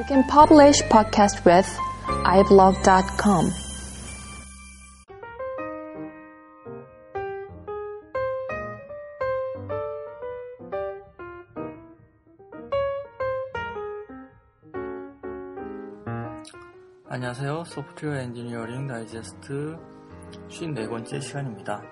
You can publish podcast with iblog.com. 안녕하세요. 소프트웨어 엔지니어링 다이제스트 54번째 시간입니다.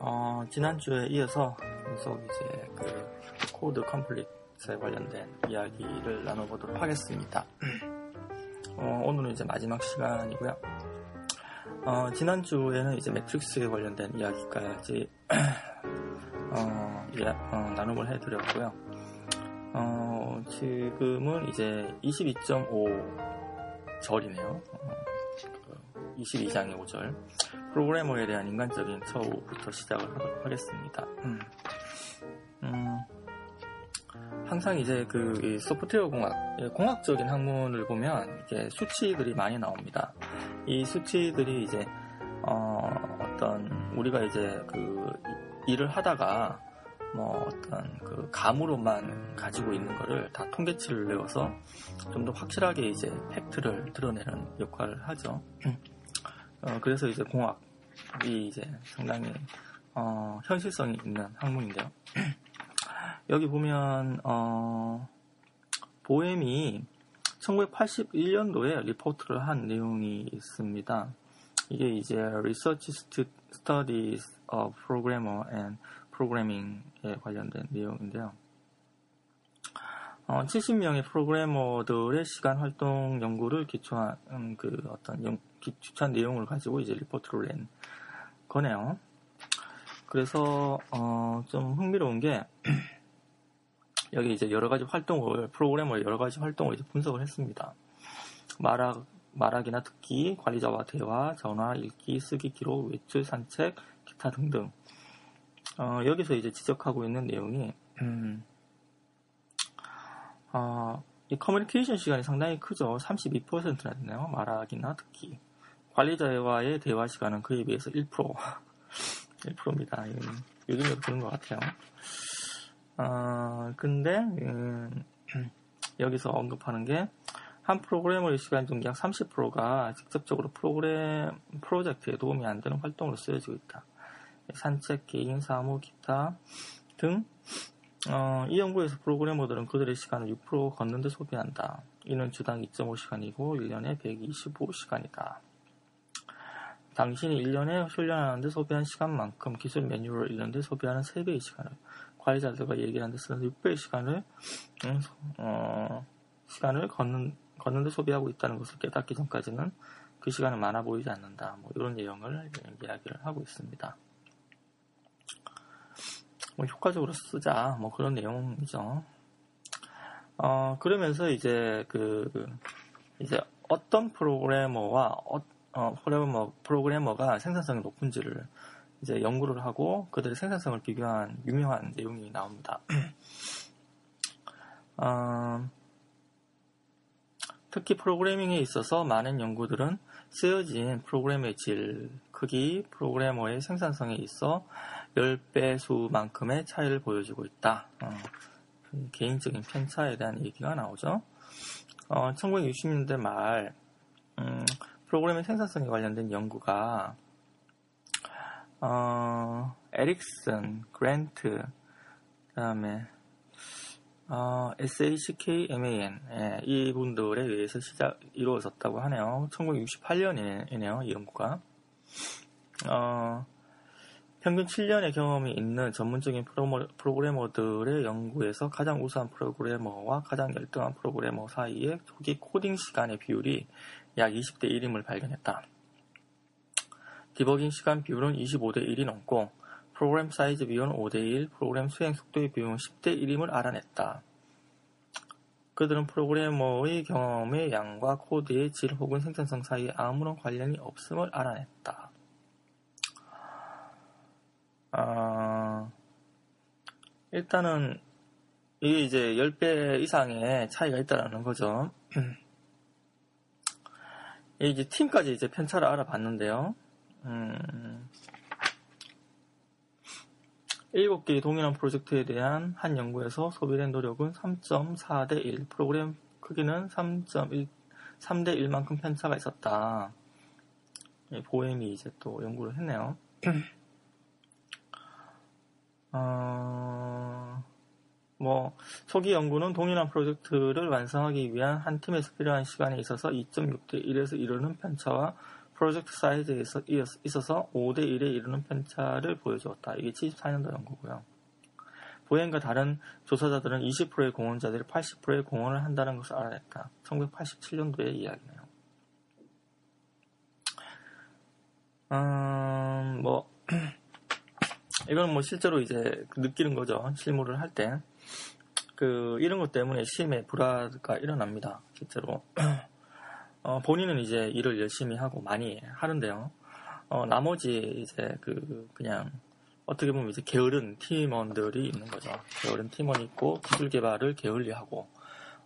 어, 지난주에 이어서 계속 이제 그 Code Complete 에 관련된 이야기를 나눠보도록 하겠습니다. 어, 오늘은 이제 마지막 시간이고요. 어, 지난주에는 이제 metrics에 관련된 이야기까지 어, 예, 나눔을 해드렸고요. 어, 지금은 이제 22.5 절이네요. 22장의 어, 5절. 프로그래머에 대한 인간적인 처우부터 시작을 하겠습니다. 음, 음, 항상 이제 그 소프트웨어 공학, 예, 공학적인 학문을 보면 이게 수치들이 많이 나옵니다. 이 수치들이 이제 어, 어떤 우리가 이제 그 일을 하다가 뭐 어떤 그 감으로만 가지고 있는 거를 다 통계치를 내어서 좀 더 확실하게 이제 팩트를 드러내는 역할을 하죠. 어, 그래서 이제 공학이 이제 상당히 어, 현실성이 있는 학문인데요. 여기 보면 어, 보엠이 1981년도에 리포트를 한 내용이 있습니다. 이게 이제 Research Studies of Programmer and 프로그래밍에 관련된 내용인데요. 어, 70명의 프로그래머들의 시간 활동 연구를 기초한 음, 그 어떤 연, 기초한 내용을 가지고 이제 리포트를 낸 거네요. 그래서 어, 좀 흥미로운 게 여기 이제 여러 가지 활동을 프로그래머 여러 가지 활동을 이제 분석을 했습니다. 말학 말하기나 듣기, 관리자와 대화, 전화, 읽기, 쓰기, 기록, 외출, 산책, 기타 등등 어, 여기서 이제 지적하고 있는 내용이 음, 어, 이 커뮤니케이션 시간이 상당히 크죠. 32%나 되네요. 말하기나 듣기. 관리자와의 대화 시간은 그에 비해서 1% 1%입니다. 요즘에도 그런 것 같아요. 어, 근데 음, 여기서 언급하는 게 한 프로그래머의 시간 중 약 30%가 직접적으로 프로그램 프로젝트에 도움이 안 되는 활동으로 쓰여지고 있다. 산책, 개인, 사무, 기타 등 어, 이 연구에서 프로그래머들은 그들의 시간을 6% 걷는 데 소비한다. 이는 주당 2.5시간이고 1년에 125시간이다. 당신이 1년에 훈련하는데 소비한 시간만큼 기술 매뉴얼을 읽는데 소비하는 3배의 시간을 관리자들과 얘기하는데 쓰는 6배의 시간을 음, 어, 시간을 걷는, 걷는데 소비하고 있다는 것을 깨닫기 전까지는 그 시간은 많아 보이지 않는다. 뭐 이런 내용을 이야기를 하고 있습니다. 뭐 효과적으로 쓰자 뭐 그런 내용이죠. 어 그러면서 이제 그 이제 어떤 프로그래머와 어, 어 프로그래머 프로그래머가 생산성이 높은지를 이제 연구를 하고 그들의 생산성을 비교한 유명한 내용이 나옵니다. 어, 특히 프로그래밍에 있어서 많은 연구들은 쓰여진 프로그램의 질, 크기, 프로그래머의 생산성에 있어 10배수만큼의 차이를 보여주고 있다. 어, 개인적인 편차에 대한 얘기가 나오죠. 어, 1960년대 말 음, 프로그램의 생산성에 관련된 연구가 어, 에릭슨, 그랜트, 그 다음에 어, SACKMAN 예, 이분들에 의해서 시작 이루어졌다고 하네요. 1968년이네요. 이 연구가. 어, 평균 7년의 경험이 있는 전문적인 프로그래머들의 연구에서 가장 우수한 프로그래머와 가장 열등한 프로그래머 사이의 초기 코딩 시간의 비율이 약 20대 1임을 발견했다. 디버깅 시간 비율은 25대 1이 넘고 프로그램 사이즈 비율은 5대 1, 프로그램 수행 속도의 비율은 10대 1임을 알아냈다. 그들은 프로그래머의 경험의 양과 코드의 질 혹은 생산성 사이에 아무런 관련이 없음을 알아냈다. 아, 일단은 이게 이제 10배 이상의 차이가 있다라는 거죠. 이제 팀까지 이제 편차를 알아봤는데요. 음, 7개의 동일한 프로젝트에 대한 한 연구에서 소비된 노력은 3.4 대 1, 프로그램 크기는 3.1 3대 1만큼 편차가 있었다. 예, 보엠이 이제 또 연구를 했네요. 어, 뭐 초기 연구는 동일한 프로젝트를 완성하기 위한 한 팀에서 필요한 시간에 있어서 2.6대 1에서 이르는 편차와 프로젝트 사이즈에 있어서 5대 1에 이르는 편차를 보여주었다. 이게 74년도 연구고요. 보행과 다른 조사자들은 20%의 공헌자들이 80%의 공헌을 한다는 것을 알아냈다. 1987년도의 이야기네요. 음, 뭐, 이건 뭐 실제로 이제 느끼는 거죠. 실무를 할 때. 그, 이런 것 때문에 심의 불화가 일어납니다. 실제로. 어, 본인은 이제 일을 열심히 하고 많이 하는데요. 어, 나머지 이제 그, 그냥, 어떻게 보면 이제 게으른 팀원들이 있는 거죠. 게으른 팀원이 있고, 기술 개발을 게을리 하고,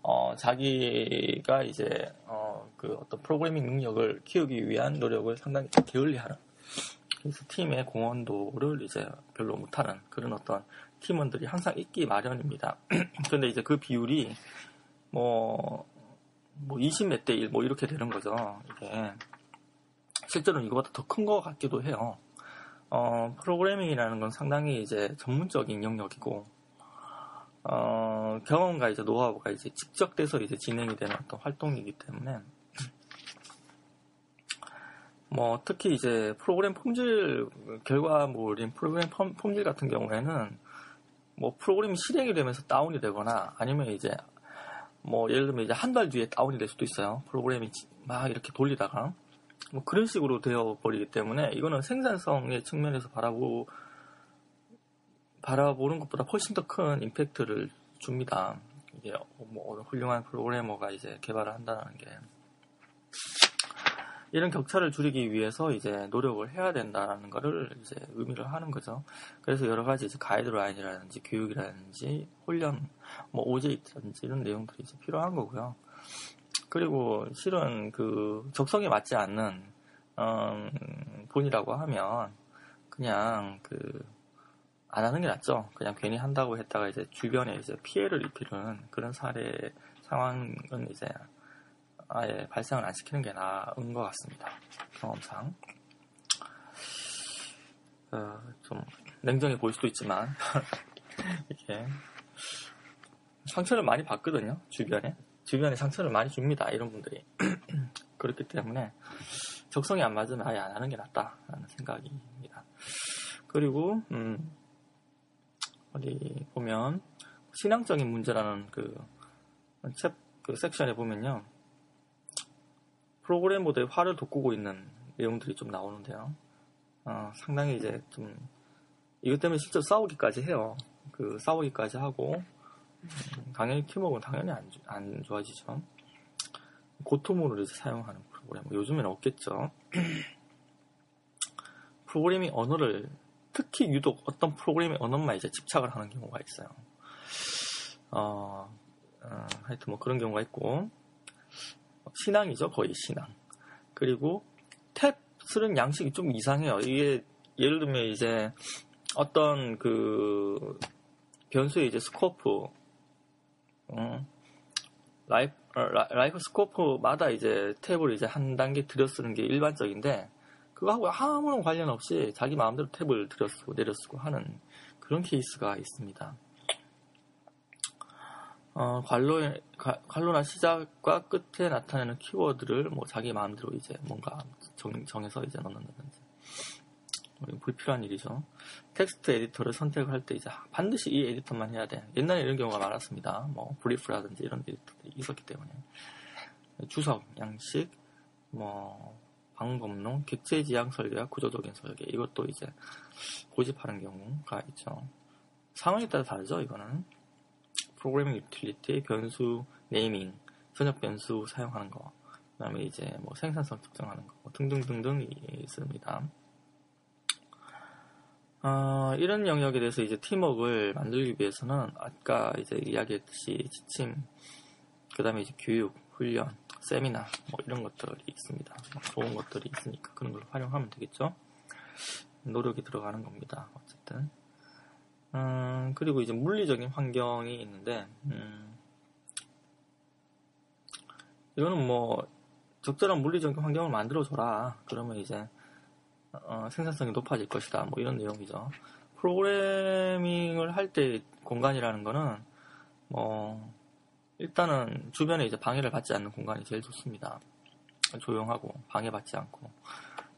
어, 자기가 이제, 어, 그 어떤 프로그래밍 능력을 키우기 위한 노력을 상당히 게을리 하는. 그래서 팀의 공헌도를 이제 별로 못하는 그런 어떤 팀원들이 항상 있기 마련입니다. 근데 이제 그 비율이 뭐, 뭐 20몇 대 1 뭐 이렇게 되는 거죠. 이게. 실제로는 이거보다 더 큰 것 같기도 해요. 어, 프로그래밍이라는 건 상당히 이제 전문적인 영역이고, 어, 경험과 이제 노하우가 이제 직접돼서 이제 진행이 되는 어떤 활동이기 때문에, 뭐, 특히 이제 프로그램 품질 결과물인 프로그램 품질 같은 경우에는, 뭐, 프로그램이 실행이 되면서 다운이 되거나, 아니면 이제, 뭐, 예를 들면 이제 한 달 뒤에 다운이 될 수도 있어요. 프로그램이 막 이렇게 돌리다가. 뭐 그런 식으로 되어 버리기 때문에 이거는 생산성의 측면에서 바라보, 바라보는 것보다 훨씬 더 큰 임팩트를 줍니다. 이게 뭐 훌륭한 프로그래머가 이제 개발을 한다는 게 이런 격차를 줄이기 위해서 이제 노력을 해야 된다는 것을 이제 의미를 하는 거죠. 그래서 여러 가지 이제 가이드라인이라든지 교육이라든지 훈련, 뭐 OJT라든지 이런 내용들이 이제 필요한 거고요. 그리고 실은 그 적성에 맞지 않는 음, 분이라고 하면 그냥 그 안 하는 게 낫죠. 그냥 괜히 한다고 했다가 이제 주변에 이제 피해를 입히는 그런 사례 상황은 이제 아예 발생을 안 시키는 게 나은 것 같습니다. 경험상. 어, 좀 냉정해 보일 수도 있지만 이렇게 상처를 많이 받거든요. 주변에. 주변에 상처를 많이 줍니다. 이런 분들이. 그렇기 때문에 적성이 안 맞으면 아예 안 하는 게 낫다라는 생각입니다. 그리고 음, 어디 보면 신앙적인 문제라는 그, 챕, 그 섹션에 보면요. 프로그래머들의 화를 돋구고 있는 내용들이 좀 나오는데요. 어, 상당히 이제 좀 이것 때문에 실제 싸우기까지 해요. 그 싸우기까지 하고 음, 당연히 팀워크는 당연히 안, 안 좋아지죠. 고토모를 이제 사용하는 프로그램. 요즘에는 없겠죠. 프로그래밍 언어를 특히 유독 어떤 프로그래밍 언어만 이제 집착을 하는 경우가 있어요. 어, 어, 하여튼 뭐 그런 경우가 있고 신앙이죠 거의 신앙. 그리고 탭 쓰는 양식이 좀 이상해요. 이게 예를 들면 이제 어떤 그 변수의 이제 scope 음, life, 어, life scope마다 이제 탭을 이제 한 단계 들여 쓰는 게 일반적인데, 그거하고 아무런 관련 없이 자기 마음대로 탭을 들여 쓰고 내려 쓰고 하는 그런 케이스가 있습니다. 어, 괄호, 괄호나 시작과 끝에 나타내는 키워드를 뭐 자기 마음대로 이제 뭔가 정, 정해서 이제 넣는다든지. 불필요한 일이죠. 텍스트 에디터를 선택을 할때 이제 반드시 이 에디터만 해야 돼. 옛날에 이런 경우가 많았습니다. 뭐 Brief라든지 이런 에디터들이 있었기 때문에 주석, 양식, 뭐 방법론, 객체 지향 설계와 구조적인 설계 이것도 이제 고집하는 경우가 있죠. 상황에 따라 다르죠. 이거는 프로그래밍 유틸리티, 변수 네이밍, 선역 변수 사용하는 거, 그다음에 이제 뭐 생산성 측정하는 거뭐 등등등등 있습니다. 어, 이런 영역에 대해서 이제 팀워크를 만들기 위해서는 아까 이제 이야기했듯이 지침, 그 다음에 이제 교육, 훈련, 세미나, 뭐 이런 것들이 있습니다. 뭐 좋은 것들이 있으니까 그런 걸 활용하면 되겠죠. 노력이 들어가는 겁니다. 어쨌든. 음, 그리고 이제 물리적인 환경이 있는데, 음, 이거는 뭐 적절한 물리적 환경을 만들어줘라. 그러면 이제 어, 생산성이 높아질 것이다. 뭐 이런 내용이죠. 프로그래밍을 할 때 공간이라는 거는 뭐 일단은 주변에 이제 방해를 받지 않는 공간이 제일 좋습니다. 조용하고 방해받지 않고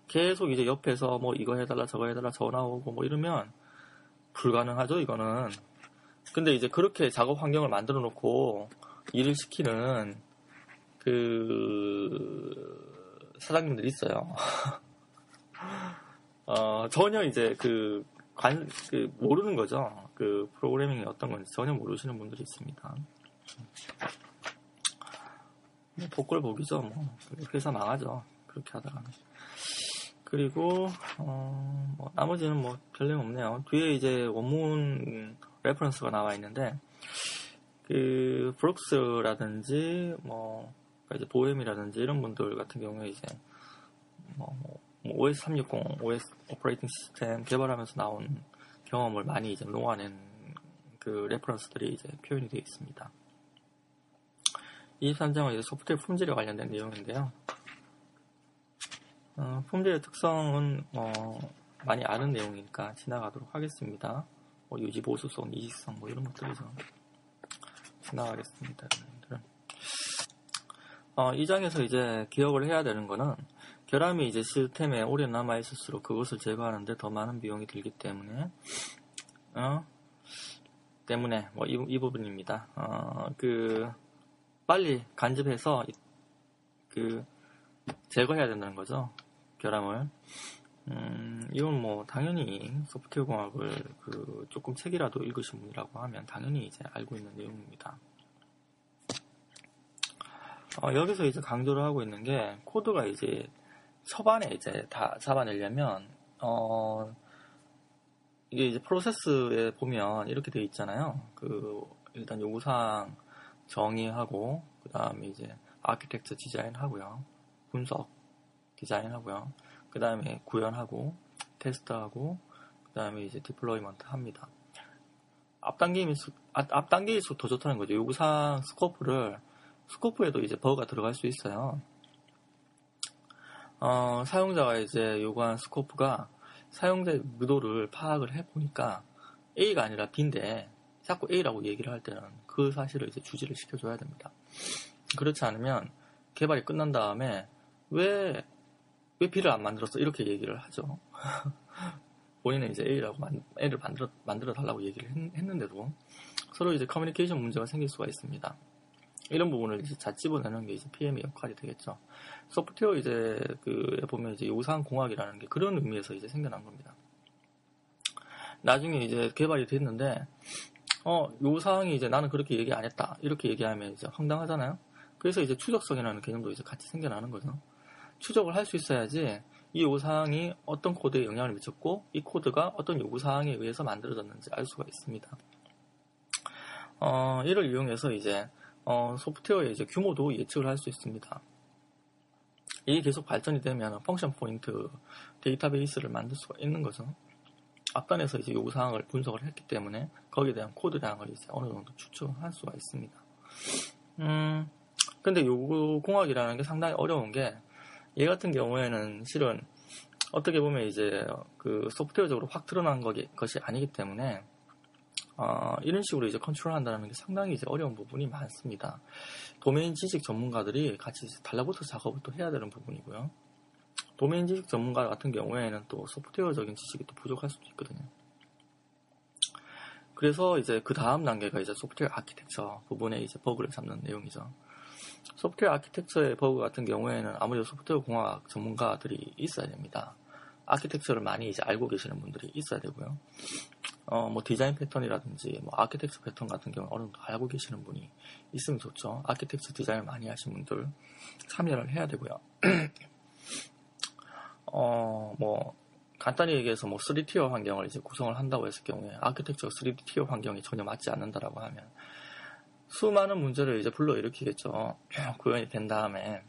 계속 이제 옆에서 뭐 이거 해달라 저거 해달라 전화 오고 뭐 이러면 불가능하죠 이거는 근데 이제 그렇게 작업 환경을 만들어 놓고 일을 시키는 그 사장님들 있어요 어, 전혀 이제 그 관, 그 모르는 거죠. 그 프로그래밍이 어떤 건지 전혀 모르시는 분들이 있습니다. 뭐 복불복이죠 뭐. 회사 망하죠. 그렇게 하다가 그리고 어, 뭐 나머지는 뭐 별내용 없네요. 뒤에 이제 원문 reference가 나와 있는데 그 브룩스라든지 뭐 그러니까 이제 보엠이라든지 이런 분들 같은 경우에 이제 뭐, 뭐 OS 360 OS operating system 개발하면서 나온 경험을 많이 이제 녹아낸 그 reference들이 이제 표현이 되어 있습니다. 23장은 이제 소프트웨어 품질에 관련된 내용인데요. 어, 품질의 특성은 어, 많이 아는 내용이니까 지나가도록 하겠습니다. 뭐 유지 보수성, 이식성 뭐 이런 것들이죠. 지나가겠습니다. 어, 이 장에서 이제 기억을 해야 되는 거는 결함이 이제 시스템에 오래 남아 있을수록 그것을 제거하는데 더 많은 비용이 들기 때문에 어, 때문에 뭐 이, 이 부분입니다. 어, 그 빨리 간접해서 그 제거해야 된다는 거죠. 결함을. 음, 이건 뭐 당연히 소프트웨어 공학을 그 조금 책이라도 읽으신 분이라고 하면 당연히 이제 알고 있는 내용입니다. 어, 여기서 이제 강조를 하고 있는 게 코드가 이제 초반에 이제 다 잡아내려면 어, 이게 이제 프로세스에 보면 이렇게 되어 있잖아요. 그 일단 요구사항 정의하고 그 다음에 이제 아키텍처 디자인하고요. 분석 디자인하고요. 그 다음에 구현하고 테스트하고 그 다음에 이제 deployment 합니다. 앞단계일수록, 앞단계일수록 더 좋다는 거죠. 요구사항 scope를 스코프에도 이제 버그가 들어갈 수 있어요. 어, 사용자가 이제 요구한 스코프가 사용자의 의도를 파악을 해보니까 A가 아니라 B인데 자꾸 A라고 얘기를 할 때는 그 사실을 이제 주지를 시켜줘야 됩니다. 그렇지 않으면 개발이 끝난 다음에 왜, 왜 B를 안 만들었어? 이렇게 얘기를 하죠. 본인은 이제 A라고 만, A를 만들어, 만들어 달라고 얘기를 했, 는데도 서로 이제 커뮤니케이션 문제가 생길 수가 있습니다. 이런 부분을 이제 잘 집어내는 게 이제 PM의 역할이 되겠죠. 소프트웨어 이제 그 보면 이제 요상 공학이라는 게 그런 의미에서 이제 생겨난 겁니다. 나중에 이제 개발이 됐는데 어, 요상이 이제 나는 그렇게 얘기 안 했다. 이렇게 얘기하면 이제 황당하잖아요. 그래서 이제 추적성이라는 개념도 이제 같이 생겨나는 거죠. 추적을 할 수 있어야지 이 요구사항이 어떤 코드에 영향을 미쳤고 이 코드가 어떤 요구사항에 의해서 만들어졌는지 알 수가 있습니다. 어, 이를 이용해서 이제 어, 소프트웨어의 이제 규모도 예측을 할 수 있습니다. 이게 계속 발전이 되면 펑션 포인트 데이터베이스를 만들 수가 있는 거죠. 앞단에서 이제 요구사항을 분석을 했기 때문에 거기에 대한 코드량을 이제 어느 정도 추측할 수가 있습니다. 음, 근데 요구공학이라는 게 상당히 어려운 게 얘 같은 경우에는 실은 어떻게 보면 이제 그 소프트웨어적으로 확 드러난 것이 아니기 때문에 어, 이런 식으로 이제 컨트롤한다는 게 상당히 이제 어려운 부분이 많습니다. 도메인 지식 전문가들이 같이 달라붙어 작업을 또 해야 되는 부분이고요. 도메인 지식 전문가 같은 경우에는 또 소프트웨어적인 지식이 또 부족할 수도 있거든요. 그래서 이제 그 다음 단계가 이제 소프트웨어 아키텍처 부분에 이제 버그를 잡는 내용이죠. 소프트웨어 아키텍처의 버그 같은 경우에는 아무래도 소프트웨어 공학 전문가들이 있어야 됩니다. 아키텍처를 많이 이제 알고 계시는 분들이 있어야 되고요. 어, 뭐 디자인 패턴이라든지 뭐 아키텍처 패턴 같은 경우 어느 정도 알고 계시는 분이 있으면 좋죠. 아키텍처 디자인을 많이 하신 분들 참여를 해야 되고요. 어, 뭐 간단히 얘기해서 뭐 3 tier 환경을 이제 구성을 한다고 했을 경우에 아키텍처 3 tier 환경이 전혀 맞지 않는다라고 하면 수많은 문제를 이제 불러일으키겠죠. 구현이 된 다음에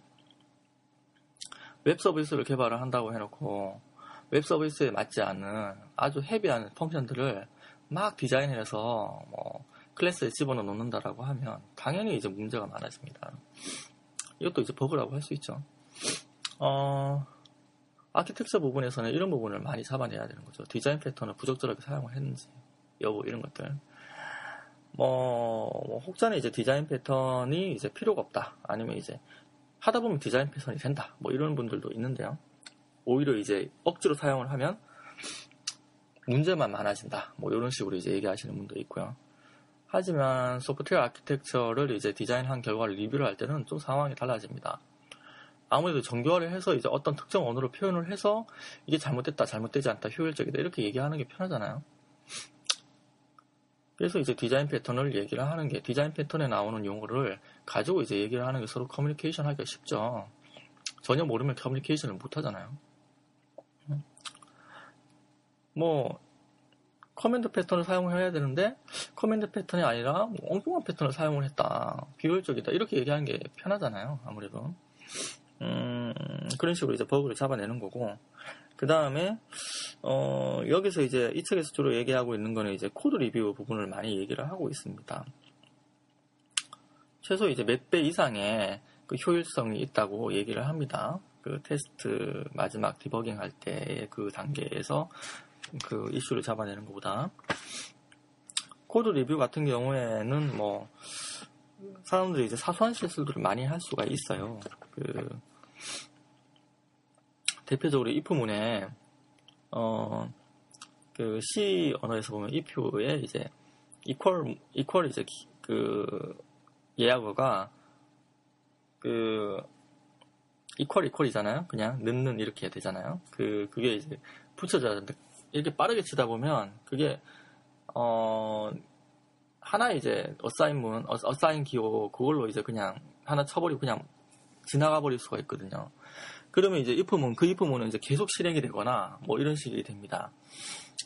웹 서비스를 개발을 한다고 해놓고 웹 서비스에 맞지 않는 아주 heavy한 function들을 막 디자인해서 뭐 클래스에 집어넣어 놓는다라고 하면 당연히 이제 문제가 많아집니다. 이것도 이제 버그라고 할 수 있죠. 어, 아키텍처 부분에서는 이런 부분을 많이 잡아내야 되는 거죠. 디자인 패턴을 부적절하게 사용을 했는지, 여부, 이런 것들. 뭐, 뭐 혹자는 이제 디자인 패턴이 이제 필요가 없다. 아니면 이제 하다 보면 디자인 패턴이 된다. 뭐 이런 분들도 있는데요. 오히려 이제 억지로 사용을 하면 문제만 많아진다. 뭐 이런 식으로 이제 얘기하시는 분도 있고요. 하지만 소프트웨어 아키텍처를 이제 디자인한 결과를 리뷰를 할 때는 좀 상황이 달라집니다. 아무래도 정교화를 해서 이제 어떤 특정 언어로 표현을 해서 이게 잘못됐다, 잘못되지 않다, 효율적이다 이렇게 얘기하는 게 편하잖아요. 그래서 이제 디자인 패턴을 얘기를 하는 게 디자인 패턴에 나오는 용어를 가지고 이제 얘기를 하는 게 서로 커뮤니케이션 하기가 쉽죠. 전혀 모르면 커뮤니케이션을 못 하잖아요. 뭐 command 패턴을 사용해야 되는데 command 패턴이 아니라 뭐 엉뚱한 패턴을 사용을 했다. 비효율적이다. 이렇게 얘기하는 게 편하잖아요. 아무래도. 음, 그런 식으로 이제 버그를 잡아내는 거고. 그 다음에, 어, 여기서 이제 이 책에서 주로 얘기하고 있는 거는 이제 코드 리뷰 부분을 많이 얘기를 하고 있습니다. 최소 이제 몇 배 이상의 그 효율성이 있다고 얘기를 합니다. 그 테스트 마지막 디버깅 할 때 그 단계에서 그 이슈를 잡아내는 것보다 코드 리뷰 같은 경우에는 뭐 사람들이 이제 사소한 실수들을 많이 할 수가 있어요. 그 대표적으로 if문에 어 그 C 언어에서 보면 if에 이제 equal equal 이제 그 예약어가 그 equal equal이잖아요. 그냥 는는 이렇게 되잖아요. 그 그게 이제 붙여져야 되는데 이렇게 빠르게 치다 보면 그게 어 하나 이제 어사인문 어사인 기호 그걸로 이제 그냥 하나 쳐버리고 그냥 지나가 버릴 수가 있거든요. 그러면 이제 if문 그 if문은 이제 계속 실행이 되거나 뭐 이런 식이 됩니다.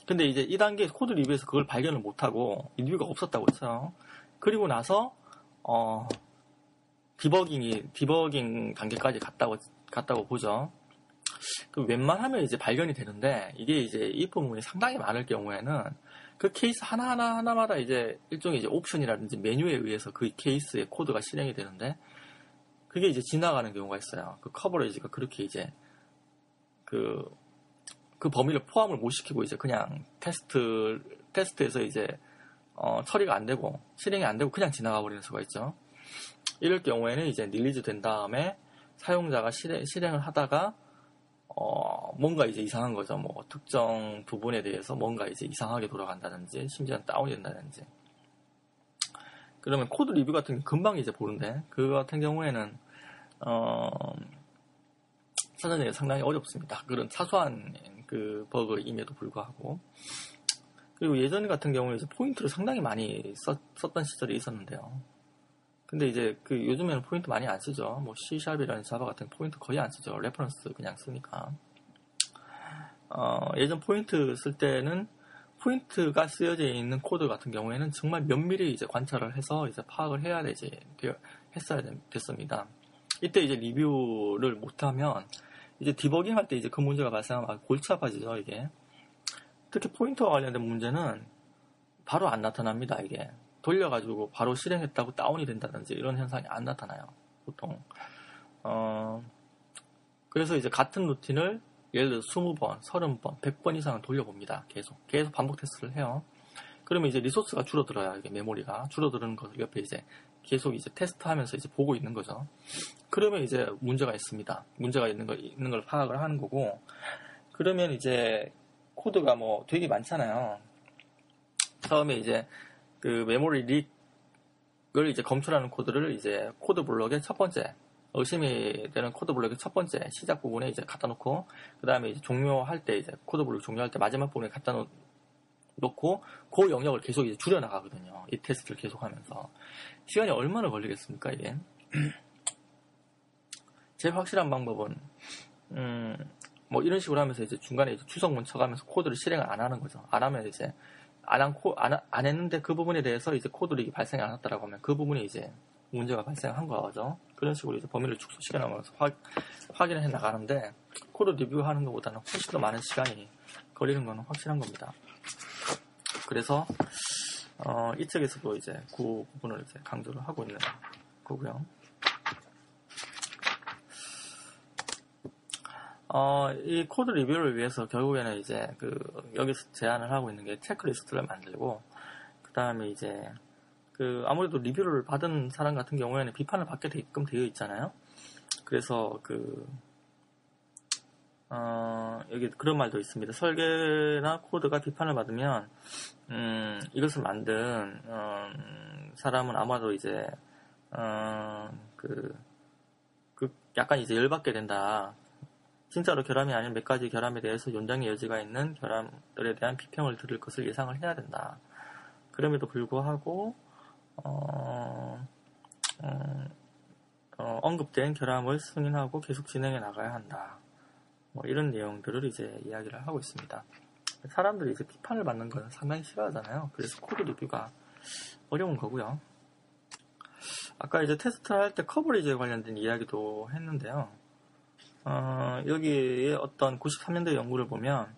근데 이제 2단계 코드 리뷰에서 그걸 발견을 못하고 리뷰가 없었다고 했어요. 그리고 나서 어 디버깅이 디버깅 단계까지 갔다고 갔다고 보죠. 그 웬만하면 이제 발견이 되는데 이게 이제 이 부분이 상당히 많을 경우에는 그 케이스 하나하나 하나마다 이제 일종의 이제 옵션이라든지 메뉴에 의해서 그 케이스의 코드가 실행이 되는데 그게 이제 지나가는 경우가 있어요. 그 coverage가 그렇게 이제 그, 그 범위를 포함을 못 시키고 이제 그냥 테스트, 테스트에서 이제 어, 처리가 안 되고 실행이 안 되고 그냥 지나가 버리는 수가 있죠. 이럴 경우에는 이제 release 된 다음에 사용자가 실행, 실행을 하다가 어, 뭔가 이제 이상한 거죠. 뭐, 특정 부분에 대해서 뭔가 이제 이상하게 돌아간다든지, 심지어 다운이 된다든지. 그러면 코드 리뷰 같은 게 금방 이제 보는데, 그거 같은 경우에는, 어, 찾아내기 상당히 어렵습니다. 그런 사소한 그 버그임에도 불구하고. 그리고 예전 같은 경우에 이제 포인터를 상당히 많이 썼, 썼던 시절이 있었는데요. 근데 이제 그 요즘에는 포인터 많이 안 쓰죠. 뭐 C샵이라는 자바 같은 포인트 거의 안 쓰죠. reference 그냥 쓰니까. 어, 예전 포인터 쓸 때는 포인터가 쓰여져 있는 코드 같은 경우에는 정말 면밀히 이제 관찰을 해서 이제 파악을 해야 되지 했어야 됐습니다. 이때 이제 리뷰를 못하면 이제 디버깅 할 때 이제 그 문제가 발생하면 골치 아파지죠 이게. 특히 포인터와 관련된 문제는 바로 안 나타납니다 이게. 돌려가지고 바로 실행했다고 다운이 된다든지 이런 현상이 안 나타나요. 보통. 어, 그래서 이제 같은 루틴을 예를 들어 20번, 30번, 100번 이상은 돌려봅니다. 계속. 계속 반복 테스트를 해요. 그러면 이제 resource가 줄어들어야 이게 메모리가 줄어드는 것을 옆에 이제 계속 이제 테스트하면서 이제 보고 있는 거죠. 그러면 이제 문제가 있습니다. 문제가 있는 걸 있는 걸 파악을 하는 거고 그러면 이제 코드가 뭐 되게 많잖아요. 처음에 이제 그 메모리 leak을 이제 검출하는 코드를 이제 코드 블록의 첫 번째 의심이 되는 코드 블록의 첫 번째 시작 부분에 이제 갖다 놓고 그 다음에 이제 종료할 때 이제 코드 블록 종료할 때 마지막 부분에 갖다 놓, 놓고 그 영역을 계속 이제 줄여 나가거든요. 이 테스트를 계속하면서 시간이 얼마나 걸리겠습니까 이게? 제일 확실한 방법은 음, 뭐 이런 식으로 하면서 이제 중간에 이제 주석 문 쳐가면서 코드를 실행을 안 하는 거죠. 안 하면 이제 안, 한 코, 안, 안 했는데 그 부분에 대해서 이제 코드 leak이 발생이 안 했다라고 하면 그 부분이 이제 문제가 발생한 거죠. 그런 식으로 이제 범위를 축소시켜 나가면서 확, 확인을 해 나가는데 코드 리뷰하는 것보다는 훨씬 더 많은 시간이 걸리는 건 확실한 겁니다. 그래서 어, 이 책에서도 이제 그 부분을 이제 강조를 하고 있는 거고요. 어, 이 코드 리뷰를 위해서 결국에는 이제 그 여기서 제안을 하고 있는 게 체크리스트를 만들고 그 다음에 이제 그 아무래도 리뷰를 받은 사람 같은 경우에는 비판을 받게 되게끔 되어 있잖아요. 그래서 그 어, 여기 그런 말도 있습니다. 설계나 코드가 비판을 받으면 음, 이것을 만든 어, 사람은 아마도 이제 어, 그, 그 약간 이제 열받게 된다. 진짜로 결함이 아닌 몇 가지 결함에 대해서 연장의 여지가 있는 결함들에 대한 비평을 들을 것을 예상을 해야 된다. 그럼에도 불구하고 어, 어, 어, 언급된 결함을 승인하고 계속 진행해 나가야 한다. 뭐 이런 내용들을 이제 이야기를 하고 있습니다. 사람들이 이제 비판을 받는 건 상당히 싫어하잖아요. 그래서 코드 리뷰가 어려운 거고요. 아까 이제 테스트를 할 때 coverage에 관련된 이야기도 했는데요. 어, 여기에 어떤 93년대 연구를 보면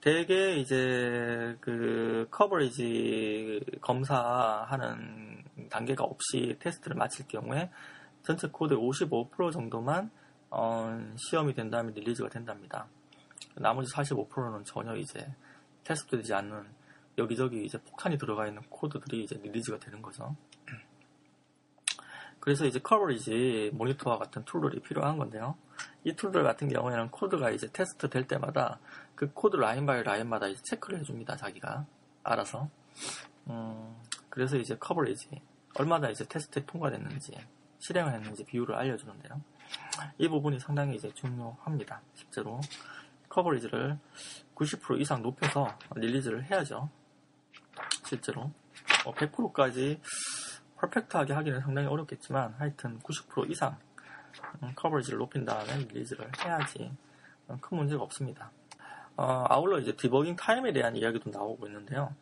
대개 이제 그 coverage 검사하는 단계가 없이 테스트를 마칠 경우에 전체 코드의 55% 정도만 어, 시험이 된 다음에 release가 된답니다. 나머지 45%는 전혀 이제 테스트되지 않는 여기저기 이제 폭탄이 들어가 있는 코드들이 이제 release가 되는 거죠. 그래서 이제 coverage 모니터와 같은 tool들이 필요한 건데요. 이 tool들 같은 경우에는 코드가 이제 테스트 될 때마다 그 코드 line by line마다 이제 체크를 해줍니다. 자기가 알아서. 음, 그래서 이제 coverage 얼마나 이제 테스트에 통과됐는지 실행을 했는지 비율을 알려주는데요. 이 부분이 상당히 이제 중요합니다. 실제로 coverage를 90% 이상 높여서 release를 해야죠. 실제로 100%까지 뭐 perfect하게 하기는 상당히 어렵겠지만 하여튼 90% 이상 음, coverage를 높인 다음에 release를 해야지 큰 문제가 없습니다. 어, 아울러 이제 디버깅 타임에 대한 이야기도 나오고 있는데요.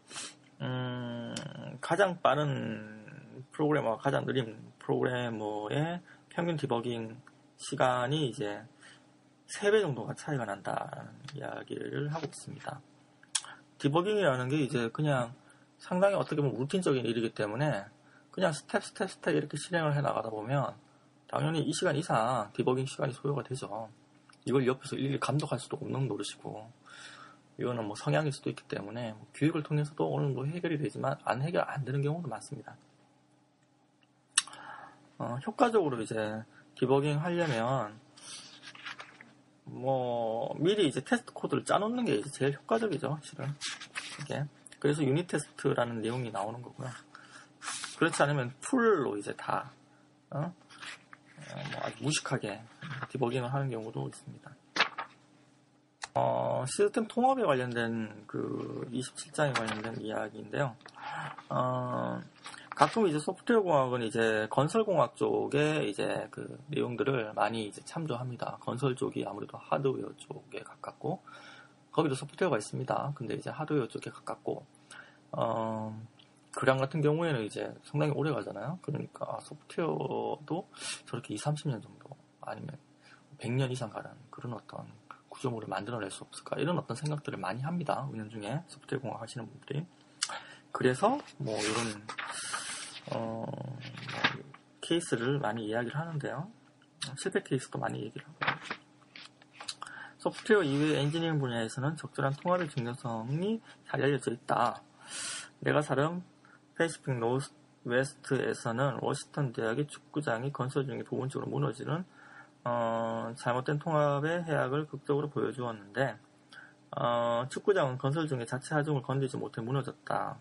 음, 가장 빠른 프로그래머와 가장 느린 프로그래머의 평균 디버깅 시간이 이제 3배 정도가 차이가 난다는 이야기를 하고 있습니다. 디버깅이라는 게 이제 그냥 상당히 어떻게 보면 루틴적인 일이기 때문에 그냥 step step step 이렇게 실행을 해 나가다 보면 당연히 이 시간 이상 디버깅 시간이 소요가 되죠. 이걸 옆에서 일일이 감독할 수도 없는 노릇이고 이거는 뭐 성향일 수도 있기 때문에 뭐 교육을 통해서도 어느 정도 해결이 되지만 안 해결 안 되는 경우도 많습니다. 어, 효과적으로 이제 디버깅 하려면 뭐 미리 이제 테스트 코드를 짜놓는 게 이제 제일 효과적이죠, 실은 이게. 그래서 unit test라는 내용이 나오는 거고요. 그렇지 않으면 풀로 이제 다 어? 어, 뭐 아주 무식하게 디버깅을 하는 경우도 있습니다. 어, 시스템 통합에 관련된 그 27장에 관련된 이야기인데요. 어, 가끔 이제 소프트웨어 공학은 이제 건설 공학 쪽에 이제 그 내용들을 많이 이제 참조합니다. 건설 쪽이 아무래도 하드웨어 쪽에 가깝고 거기도 소프트웨어가 있습니다. 근데 이제 하드웨어 쪽에 가깝고 어, 그랑 같은 경우에는 이제 상당히 오래 가잖아요. 그러니까 소프트웨어도 저렇게 2, 30년 정도 아니면 100년 이상 가는 그런 어떤 구조물을 만들어낼 수 없을까 이런 어떤 생각들을 많이 합니다. 은연 중에 소프트웨어 공학 하시는 분들이 그래서 뭐 이런 어, 케이스를 많이 이야기를 하는데요. 실패 케이스도 많이 얘기를 하고요. 소프트웨어 이외의 엔지니어링 분야에서는 적절한 통합의 중요성이 잘 알려져 있다. 내가 살은 Pacific Northwest에서는 워싱턴 대학의 축구장이 건설 중에 부분적으로 무너지는 어, 잘못된 통합의 해악을 극적으로 보여주었는데 어, 축구장은 건설 중에 자체 하중을 견디지 못해 무너졌다.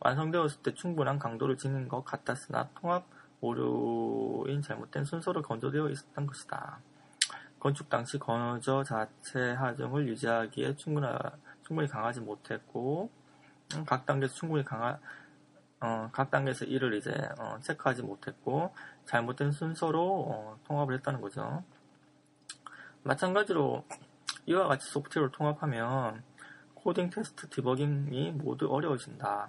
완성되었을 때 충분한 강도를 지닌 것 같았으나 통합 오류인 잘못된 순서로 건조되어 있었던 것이다. 건축 당시 건조 자체 하중을 유지하기에 충분하, 충분히 강하지 못했고 음, 각 단계에서 충분히 강하 어, 각 단계에서 이를 이제 어, 체크하지 못했고 잘못된 순서로 어, 통합을 했다는 거죠. 마찬가지로 이와 같이 소프트웨어를 통합하면 코딩 테스트 디버깅이 모두 어려워진다.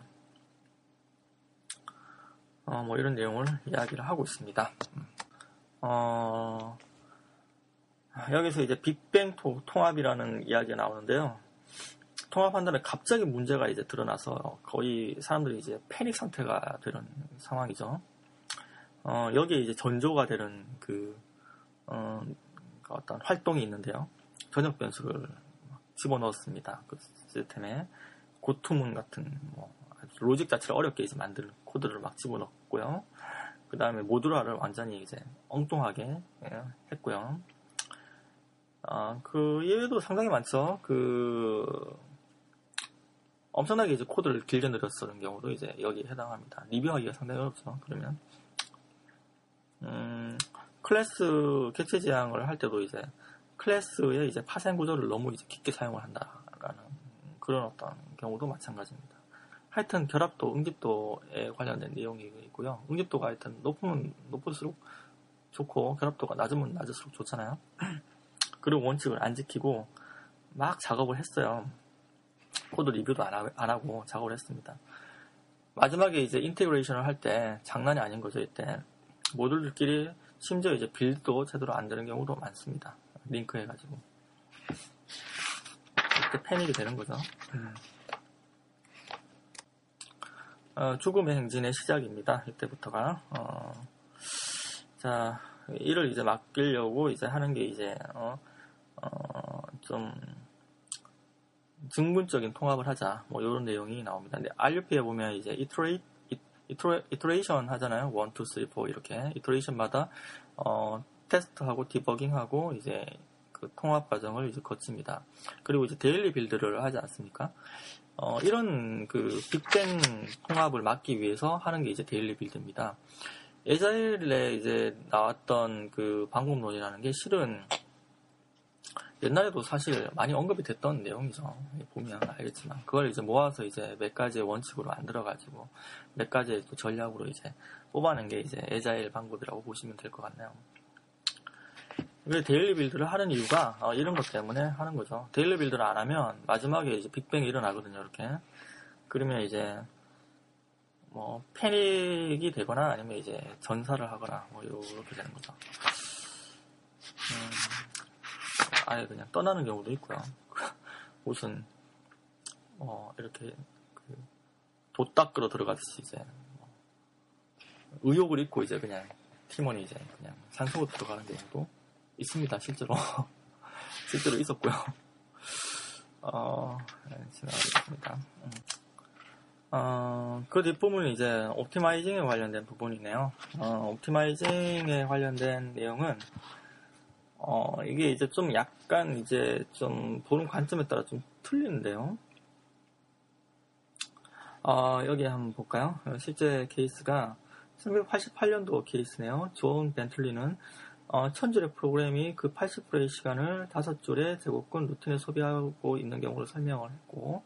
어, 뭐 이런 내용을 이야기를 하고 있습니다. 어, 여기서 이제 빅뱅 통합이라는 이야기가 나오는데요. 통합한 다음에 갑자기 문제가 이제 드러나서 거의 사람들이 이제 패닉 상태가 되는 상황이죠. 어, 여기에 이제 전조가 되는 그, 어, 어떤 활동이 있는데요. 전역 변수를 집어넣었습니다. 그 시스템에 고투문 같은 뭐 로직 자체를 어렵게 이제 만들 코드를 막 집어넣었고요. 그 다음에 모듈화를 완전히 이제 엉뚱하게 예, 했고요. 아, 그 이외에도 상당히 많죠. 그 엄청나게 이제 코드를 길게 늘렸었던 경우도 이제 여기에 해당합니다. 리뷰하기가 상당히 어렵죠. 그러면 음, 클래스 객체 지향을 할 때도 이제 클래스의 이제 파생 구조를 너무 이제 깊게 사용을 한다라는 그런 어떤 경우도 마찬가지입니다. 하여튼 결합도, 응집도에 관련된 내용이 있고요. 응집도가 하여튼 높으면 높을수록 좋고 결합도가 낮으면 낮을수록 좋잖아요. 그리고 원칙을 안 지키고 막 작업을 했어요. 코드 리뷰도 안, 하고 작업을 했습니다. 마지막에 이제 integration을 할 때 장난이 아닌 거죠, 이때. 모듈들끼리 심지어 이제 build도 제대로 안 되는 경우도 많습니다. 링크 해가지고. 이렇게 패닉이 되는 거죠. 음. 어, 죽음의 행진의 시작입니다. 이때부터가. 어, 자, 이를 이제 맡기려고 이제 하는 게 이제, 어, 어, 좀, 증분적인 통합을 하자. 뭐, 이런 내용이 나옵니다. 근데 RUP에 보면 이제 iterate, 이터레이션 하잖아요. 1, 2, 3, 4 이렇게. 이터레이션마다, 어, 테스트하고 디버깅하고 이제 그 통합 과정을 이제 거칩니다. 그리고 이제 daily build를 하지 않습니까? 어, 이런 그 빅뱅 통합을 막기 위해서 하는 게 이제 daily build입니다. 예전에 이제 나왔던 그 방법론이라는 게 실은 옛날에도 사실 많이 언급이 됐던 내용이죠. 보면 알겠지만 그걸 이제 모아서 이제 몇 가지의 원칙으로 만들어가지고 몇 가지의 또 전략으로 이제 뽑아낸 게 이제 agile 방법이라고 보시면 될 것 같네요. 왜 daily build를 하는 이유가 어, 이런 것 때문에 하는 거죠. daily build를 안 하면 마지막에 이제 빅뱅이 일어나거든요. 이렇게 그러면 이제 뭐 패닉이 되거나 아니면 이제 전사를 하거나 뭐 이렇게 되는 거죠. 음, 아예 그냥 떠나는 경우도 있고요. 무슨 어 이렇게 그 도닦으러 들어가듯이 이제 뭐 의욕을 잊고 이제 그냥 팀원이 이제 그냥 산속으로 들어가는 경우도 있습니다, 실제로. 실제로 있었고요. 어, 네, 지나가겠습니다. 음. 어, 그 뒷부분은 이제 옵티마이징에 관련된 부분이네요. 어, 옵티마이징에 관련된 내용은 어, 이게 이제 좀 약간 이제 좀 보는 관점에 따라 좀 틀리는데요. 어, 여기 한번 볼까요? 실제 케이스가 1988년도 케이스네요. 존 벤틀리는 어, 천줄의 프로그램이 그 80%의 시간을 다섯 줄의 제곱근 루틴에 소비하고 있는 경우를 설명을 했고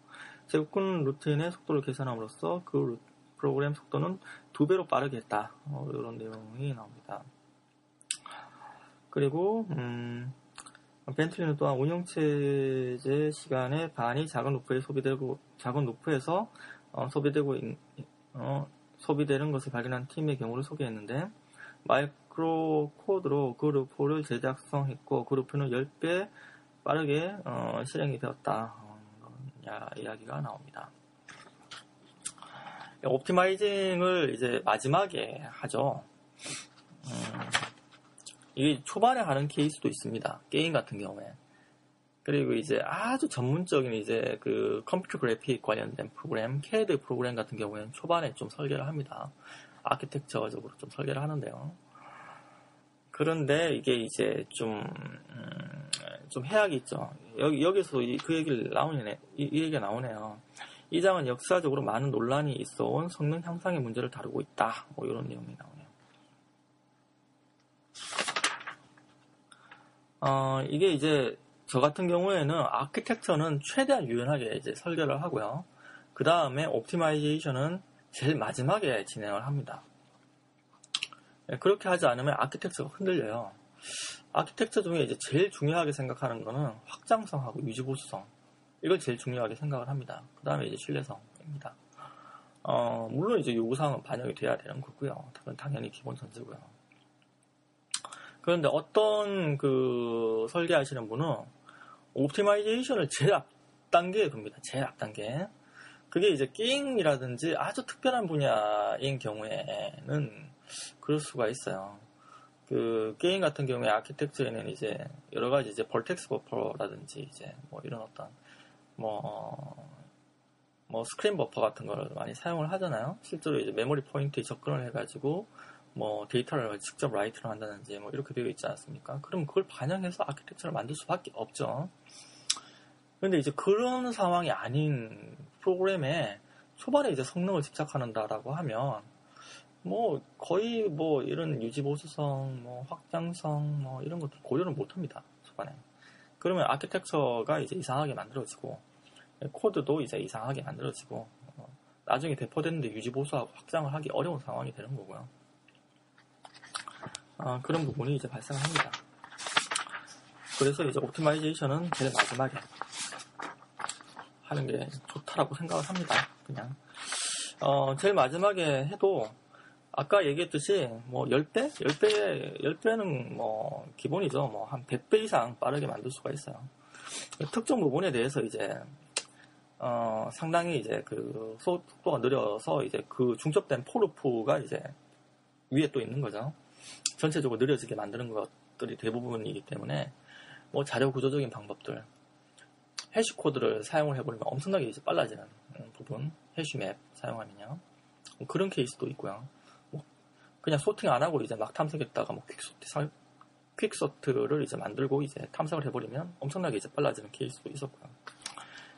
제곱근 루틴의 속도를 개선함으로써 그 루, 프로그램 속도는 두 배로 빠르게 했다. 어, 이런 내용이 나옵니다. 그리고 음, 벤틀리는 또한 운영체제 시간의 반이 작은 루프에 소비되고 작은 루프에서 어, 소비되고 어, 소비되는 것을 발견한 팀의 경우를 소개했는데 마이크로 코드로 그루프를 제작성했고 그루프는 10배 빠르게 어, 실행이 되었다. 어, 이야기가 나옵니다. 옵티마이징을 이제 마지막에 하죠. 음, 이게 초반에 하는 케이스도 있습니다. 게임 같은 경우에. 그리고 이제 아주 전문적인 이제 그 컴퓨터 그래픽 관련된 프로그램, CAD 프로그램 같은 경우에는 초반에 좀 설계를 합니다. 아키텍처적으로 좀 설계를 하는데요. 그런데 이게 이제 좀, 음, 좀 해악이 있죠. 여기, 여기서 그 얘기를 나오네, 이, 이 얘기가 나오네요. 이 장은 역사적으로 많은 논란이 있어 온 성능 향상의 문제를 다루고 있다. 뭐 이런 내용이 나오네요. 어, 이게 이제 저 같은 경우에는 아키텍처는 최대한 유연하게 이제 설계를 하고요. 그 다음에 옵티마이제이션은 제일 마지막에 진행을 합니다. 예, 그렇게 하지 않으면 아키텍처가 흔들려요. 아키텍처 중에 이제 제일 중요하게 생각하는 거는 확장성하고 유지보수성. 이걸 제일 중요하게 생각을 합니다. 그 다음에 이제 신뢰성입니다. 어, 물론 이제 요구사항은 반영이 돼야 되는 거고요. 그건 당연히 기본 전제고요. 그런데 어떤 그 설계하시는 분은 optimization을 제일 앞단계에 둡니다. 제일 앞단계. 그게 이제 게임이라든지 아주 특별한 분야인 경우에는 그럴 수가 있어요. 그 게임 같은 경우에 아키텍처에는 이제 여러 가지 이제 vertex buffer라든지 이제 뭐 이런 어떤 뭐, 뭐 screen buffer 같은 거를 많이 사용을 하잖아요. 실제로 이제 메모리 포인터에 접근을 해가지고 뭐 데이터를 직접 write를 한다든지 뭐 이렇게 되어 있지 않습니까? 그럼 그걸 반영해서 아키텍처를 만들 수밖에 없죠. 근데 이제 그런 상황이 아닌 프로그램에 초반에 이제 성능을 집착하는다라고 하면 뭐 거의 뭐 이런 유지 보수성, 뭐 확장성, 뭐 이런 것들 고려를 못 합니다 초반에. 그러면 아키텍처가 이제 이상하게 만들어지고 코드도 이제 이상하게 만들어지고 어, 나중에 대포됐는데 유지 보수하고 확장을 하기 어려운 상황이 되는 거고요. 어, 그런 부분이 이제 발생합니다. 그래서 이제 옵티마이제이션은 제일 마지막에 하는 게 좋다라고 생각을 합니다. 그냥 어, 제일 마지막에 해도 아까 얘기했듯이 뭐 10배? 10배, 10배는 뭐 기본이죠. 뭐 한 100배 이상 빠르게 만들 수가 있어요. 특정 부분에 대해서 이제 어, 상당히 이제 그 속도가 느려서 이제 그 중첩된 포르프가 이제 위에 또 있는 거죠. 전체적으로 느려지게 만드는 것들이 대부분이기 때문에 뭐 자료 구조적인 방법들 해시 코드를 사용을 해버리면 엄청나게 이제 빨라지는 부분 해시 맵 사용하면요. 뭐 그런 케이스도 있고요. 뭐 그냥 소팅 안 하고 이제 막 탐색했다가 뭐 퀵소트 quicksort를 이제 만들고 이제 탐색을 해버리면 엄청나게 이제 빨라지는 케이스도 있었고요.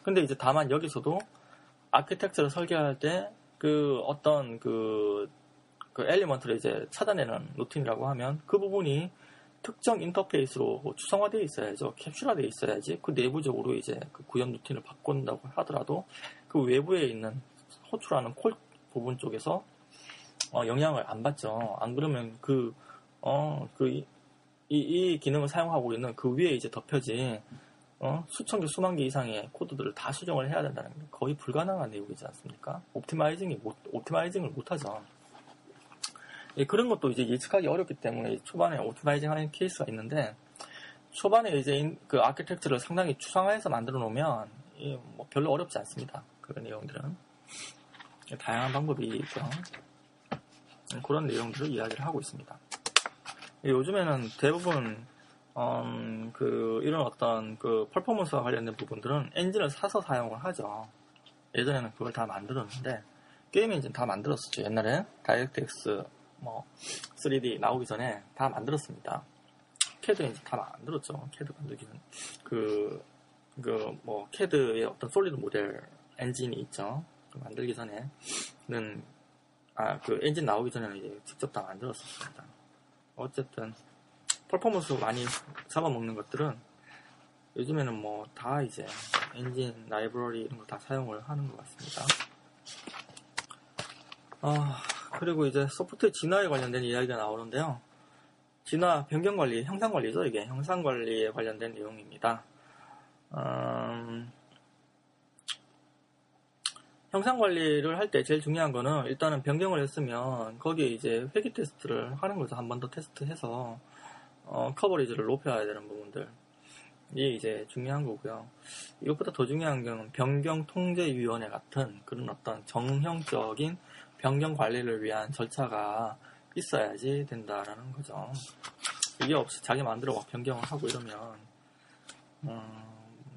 근데 이제 다만 여기서도 아키텍처를 설계할 때 그 어떤 그, 그 element를 이제 찾아내는 루틴이라고 하면 그 부분이 특정 인터페이스로 추상화되어 있어야죠. 캡슐화되어 있어야지 그 내부적으로 이제 그 구현 루틴을 바꾼다고 하더라도 그 외부에 있는 호출하는 call 부분 쪽에서 어, 영향을 안 받죠. 안 그러면 그, 어, 그, 이, 이, 기능을 사용하고 있는 그 위에 이제 덮여진 어? 수천 개, 수만 개 이상의 코드들을 다 수정을 해야 된다는 게 거의 불가능한 내용이지 않습니까? optimizing이 못, optimizing을 못하죠. 예, 그런 것도 이제 예측하기 어렵기 때문에 초반에 optimizing 하는 케이스가 있는데 초반에 이제 그 아키텍처를 상당히 추상화해서 만들어 놓으면 뭐 별로 어렵지 않습니다. 그런 내용들은 다양한 방법이 있죠. 그런 내용들을 이야기를 하고 있습니다. 예, 요즘에는 대부분 음, 그 이런 어떤 그 퍼포먼스와 관련된 부분들은 엔진을 사서 사용을 하죠. 예전에는 그걸 다 만들었는데 게임 엔진 다 만들었었죠. 옛날에 DirectX 뭐 3D 나오기 전에 다 만들었습니다. 캐드 엔진 다 만들었죠. 캐드 만들기는 그 그 뭐 캐드의 어떤 solid model 엔진이 있죠. 그 만들기 전에는 아 그 엔진 나오기 전에는 이제 직접 다 만들었었습니다. 어쨌든 퍼포먼스 많이 잡아먹는 것들은 요즘에는 뭐 다 이제 엔진 라이브러리 이런 걸다 사용을 하는 것 같습니다. 아, 그리고 이제 소프트 진화에 관련된 이야기가 나오는데요. 진화 변경 관리, 형상 관리죠, 이게. 형상 관리에 관련된 내용입니다. 음, 형상 관리를 할 때 제일 중요한 거는 일단은 변경을 했으면 거기에 이제 회귀 테스트를 하는 거죠. 한 번 더 테스트해서 어, 커버리지를 높여야 되는 부분들. 이 이제 중요한 거고요. 이것보다 더 중요한 건 변경 통제위원회 같은 그런 어떤 정형적인 변경 관리를 위한 절차가 있어야지 된다라는 거죠. 이게 없이 자기 마음대로 막 변경을 하고 이러면 음,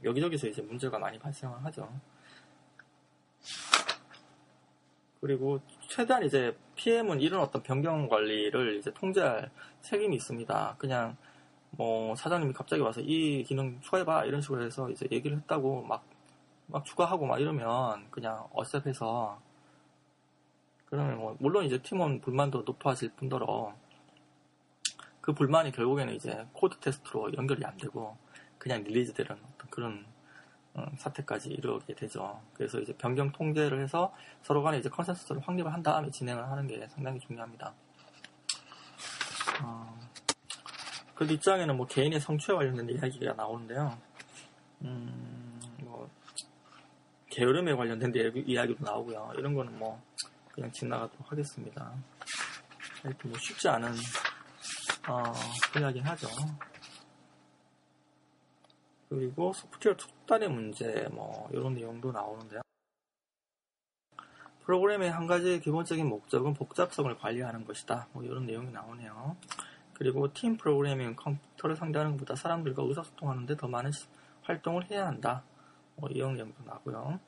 여기저기서 이제 문제가 많이 발생을 하죠. 그리고 최대한 이제 PM은 이런 어떤 변경 관리를 이제 통제할 책임이 있습니다. 그냥 뭐 사장님이 갑자기 와서 이 기능 추가해봐 이런 식으로 해서 이제 얘기를 했다고 막, 막 추가하고 막 이러면 그냥 accept해서 그러면 뭐 물론 이제 팀원 불만도 높아질 뿐더러 그 불만이 결국에는 이제 코드 테스트로 연결이 안 되고 그냥 release되는 어떤 그런 어, 사태까지 이르게 되죠. 그래서 이제 변경 통제를 해서 서로 간에 이제 consensus를 확립을 한 다음에 진행을 하는 게 상당히 중요합니다. 어, 그 뒷장에는 뭐 개인의 성취에 관련된 이야기가 나오는데요. 음, 뭐, 게으름에 관련된 이야기도 나오고요. 이런 거는 뭐, 그냥 지나가도록 하겠습니다. 하여튼 뭐 쉽지 않은, 어, 분야긴 하죠. 그리고 소프트웨어 속단의 문제, 뭐, 이런 내용도 나오는데요. 프로그램의 한 가지 기본적인 목적은 복잡성을 관리하는 것이다. 뭐, 이런 내용이 나오네요. 그리고 팀 프로그래밍 컴퓨터를 상대하는 것보다 사람들과 의사소통하는데 더 많은 활동을 해야 한다. 뭐 이런 내용도 나고요.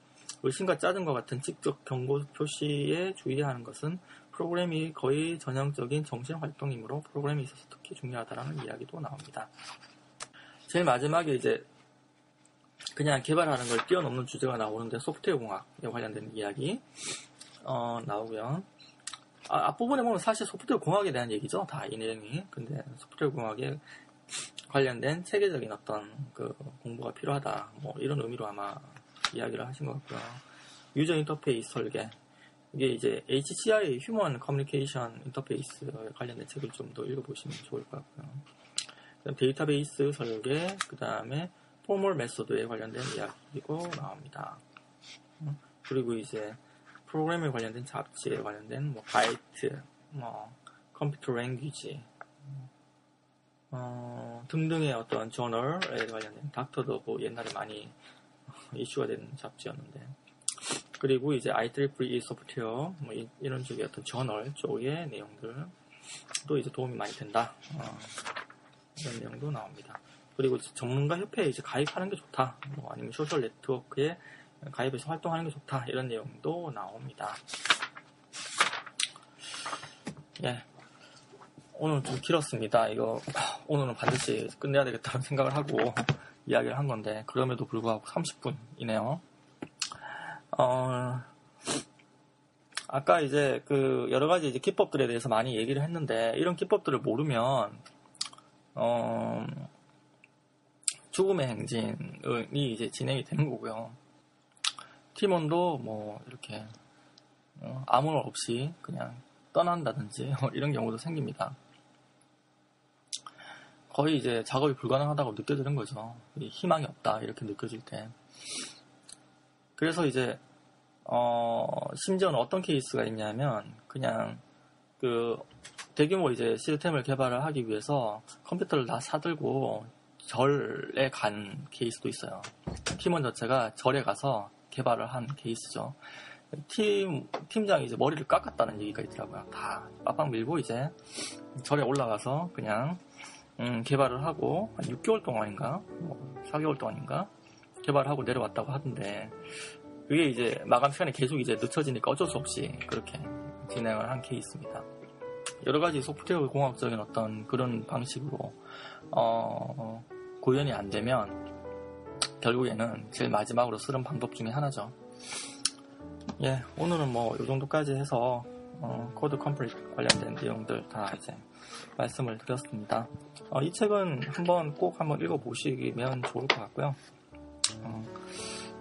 의심과 짜증과 같은 직접 경고 표시에 주의해야 하는 것은 프로그램이 거의 전형적인 정신 활동이므로 프로그램에 있어서 특히 중요하다라는 이야기도 나옵니다. 제일 마지막에 이제 그냥 개발하는 걸 뛰어넘는 주제가 나오는데 소프트웨어 공학에 관련된 이야기 어, 나오고요. 아, 앞부분에 보면 사실 소프트웨어 공학에 대한 얘기죠. 다 이 내용이. 근데 소프트웨어 공학에 관련된 체계적인 어떤 그 공부가 필요하다. 뭐 이런 의미로 아마 이야기를 하신 것 같고요. user interface 설계. 이게 이제 HCI human communication interface 관련된 책을 좀 더 읽어보시면 좋을 것 같고요. 그다음 데이터베이스 설계, 그 다음에 formal method에 관련된 이야기도 나옵니다. 음, 그리고 이제 프로그램에 관련된 잡지에 관련된 뭐 Byte, 뭐 Computer Language 어, 등등의 어떤 저널에 관련된 Dr. Dobb's 뭐 옛날에 많이 이슈가 된 잡지였는데 그리고 이제 IEEE Software 뭐 이, 런 쪽의 어떤 저널 쪽의 내용들도 이제 도움이 많이 된다 어, 이런 내용도 나옵니다. 그리고 전문가 협회에 이제 가입하는 게 좋다. 뭐 아니면 소셜 네트워크에 가입해서 활동하는 게 좋다. 이런 내용도 나옵니다. 예. 오늘 좀 길었습니다. 이거 오늘은 반드시 끝내야 되겠다는 생각을 하고 이야기를 한 건데 그럼에도 불구하고 30분이네요. 어, 아까 이제 그 여러 가지 이제 기법들에 대해서 많이 얘기를 했는데 이런 기법들을 모르면 어, 죽음의 행진이 이제 진행이 되는 거고요. 팀원도 뭐 이렇게 어, 아무 말 없이 그냥 떠난다든지 이런 경우도 생깁니다. 거의 이제 작업이 불가능하다고 느껴지는 거죠. 희망이 없다 이렇게 느껴질 때. 그래서 이제 어, 심지어는 어떤 케이스가 있냐면 그냥 그 대규모 이제 시스템을 개발을 하기 위해서 컴퓨터를 다 사들고 절에 간 케이스도 있어요. 팀원 자체가 절에 가서 개발을 한 케이스죠. 팀, 팀장이 이제 머리를 깎았다는 얘기가 있더라고요. 다 빡빡 밀고 이제 절에 올라가서 그냥, 음, 개발을 하고, 한 6개월 동안인가? 뭐 4개월 동안인가? 개발을 하고 내려왔다고 하던데, 그게 이제 마감 시간이 계속 이제 늦춰지니까 어쩔 수 없이 그렇게 진행을 한 케이스입니다. 여러 가지 소프트웨어 공학적인 어떤 그런 방식으로, 어, 구현이 안 되면 결국에는 제일 마지막으로 쓰는 방법 중에 하나죠. 예, 오늘은 뭐 이 정도까지 해서 어, Code Complete 관련된 내용들 다 이제 말씀을 드렸습니다. 어, 이 책은 한번 꼭 한번 읽어보시면 좋을 것 같고요. 어,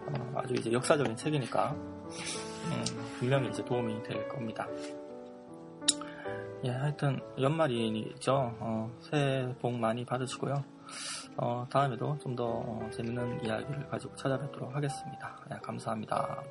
어 아주 이제 역사적인 책이니까 음, 분명히 이제 도움이 될 겁니다. 예, 하여튼 연말이죠. 어, 새해 복 많이 받으시고요. 어, 다음에도 좀 더 재밌는 이야기를 가지고 찾아뵙도록 하겠습니다. 네, 감사합니다.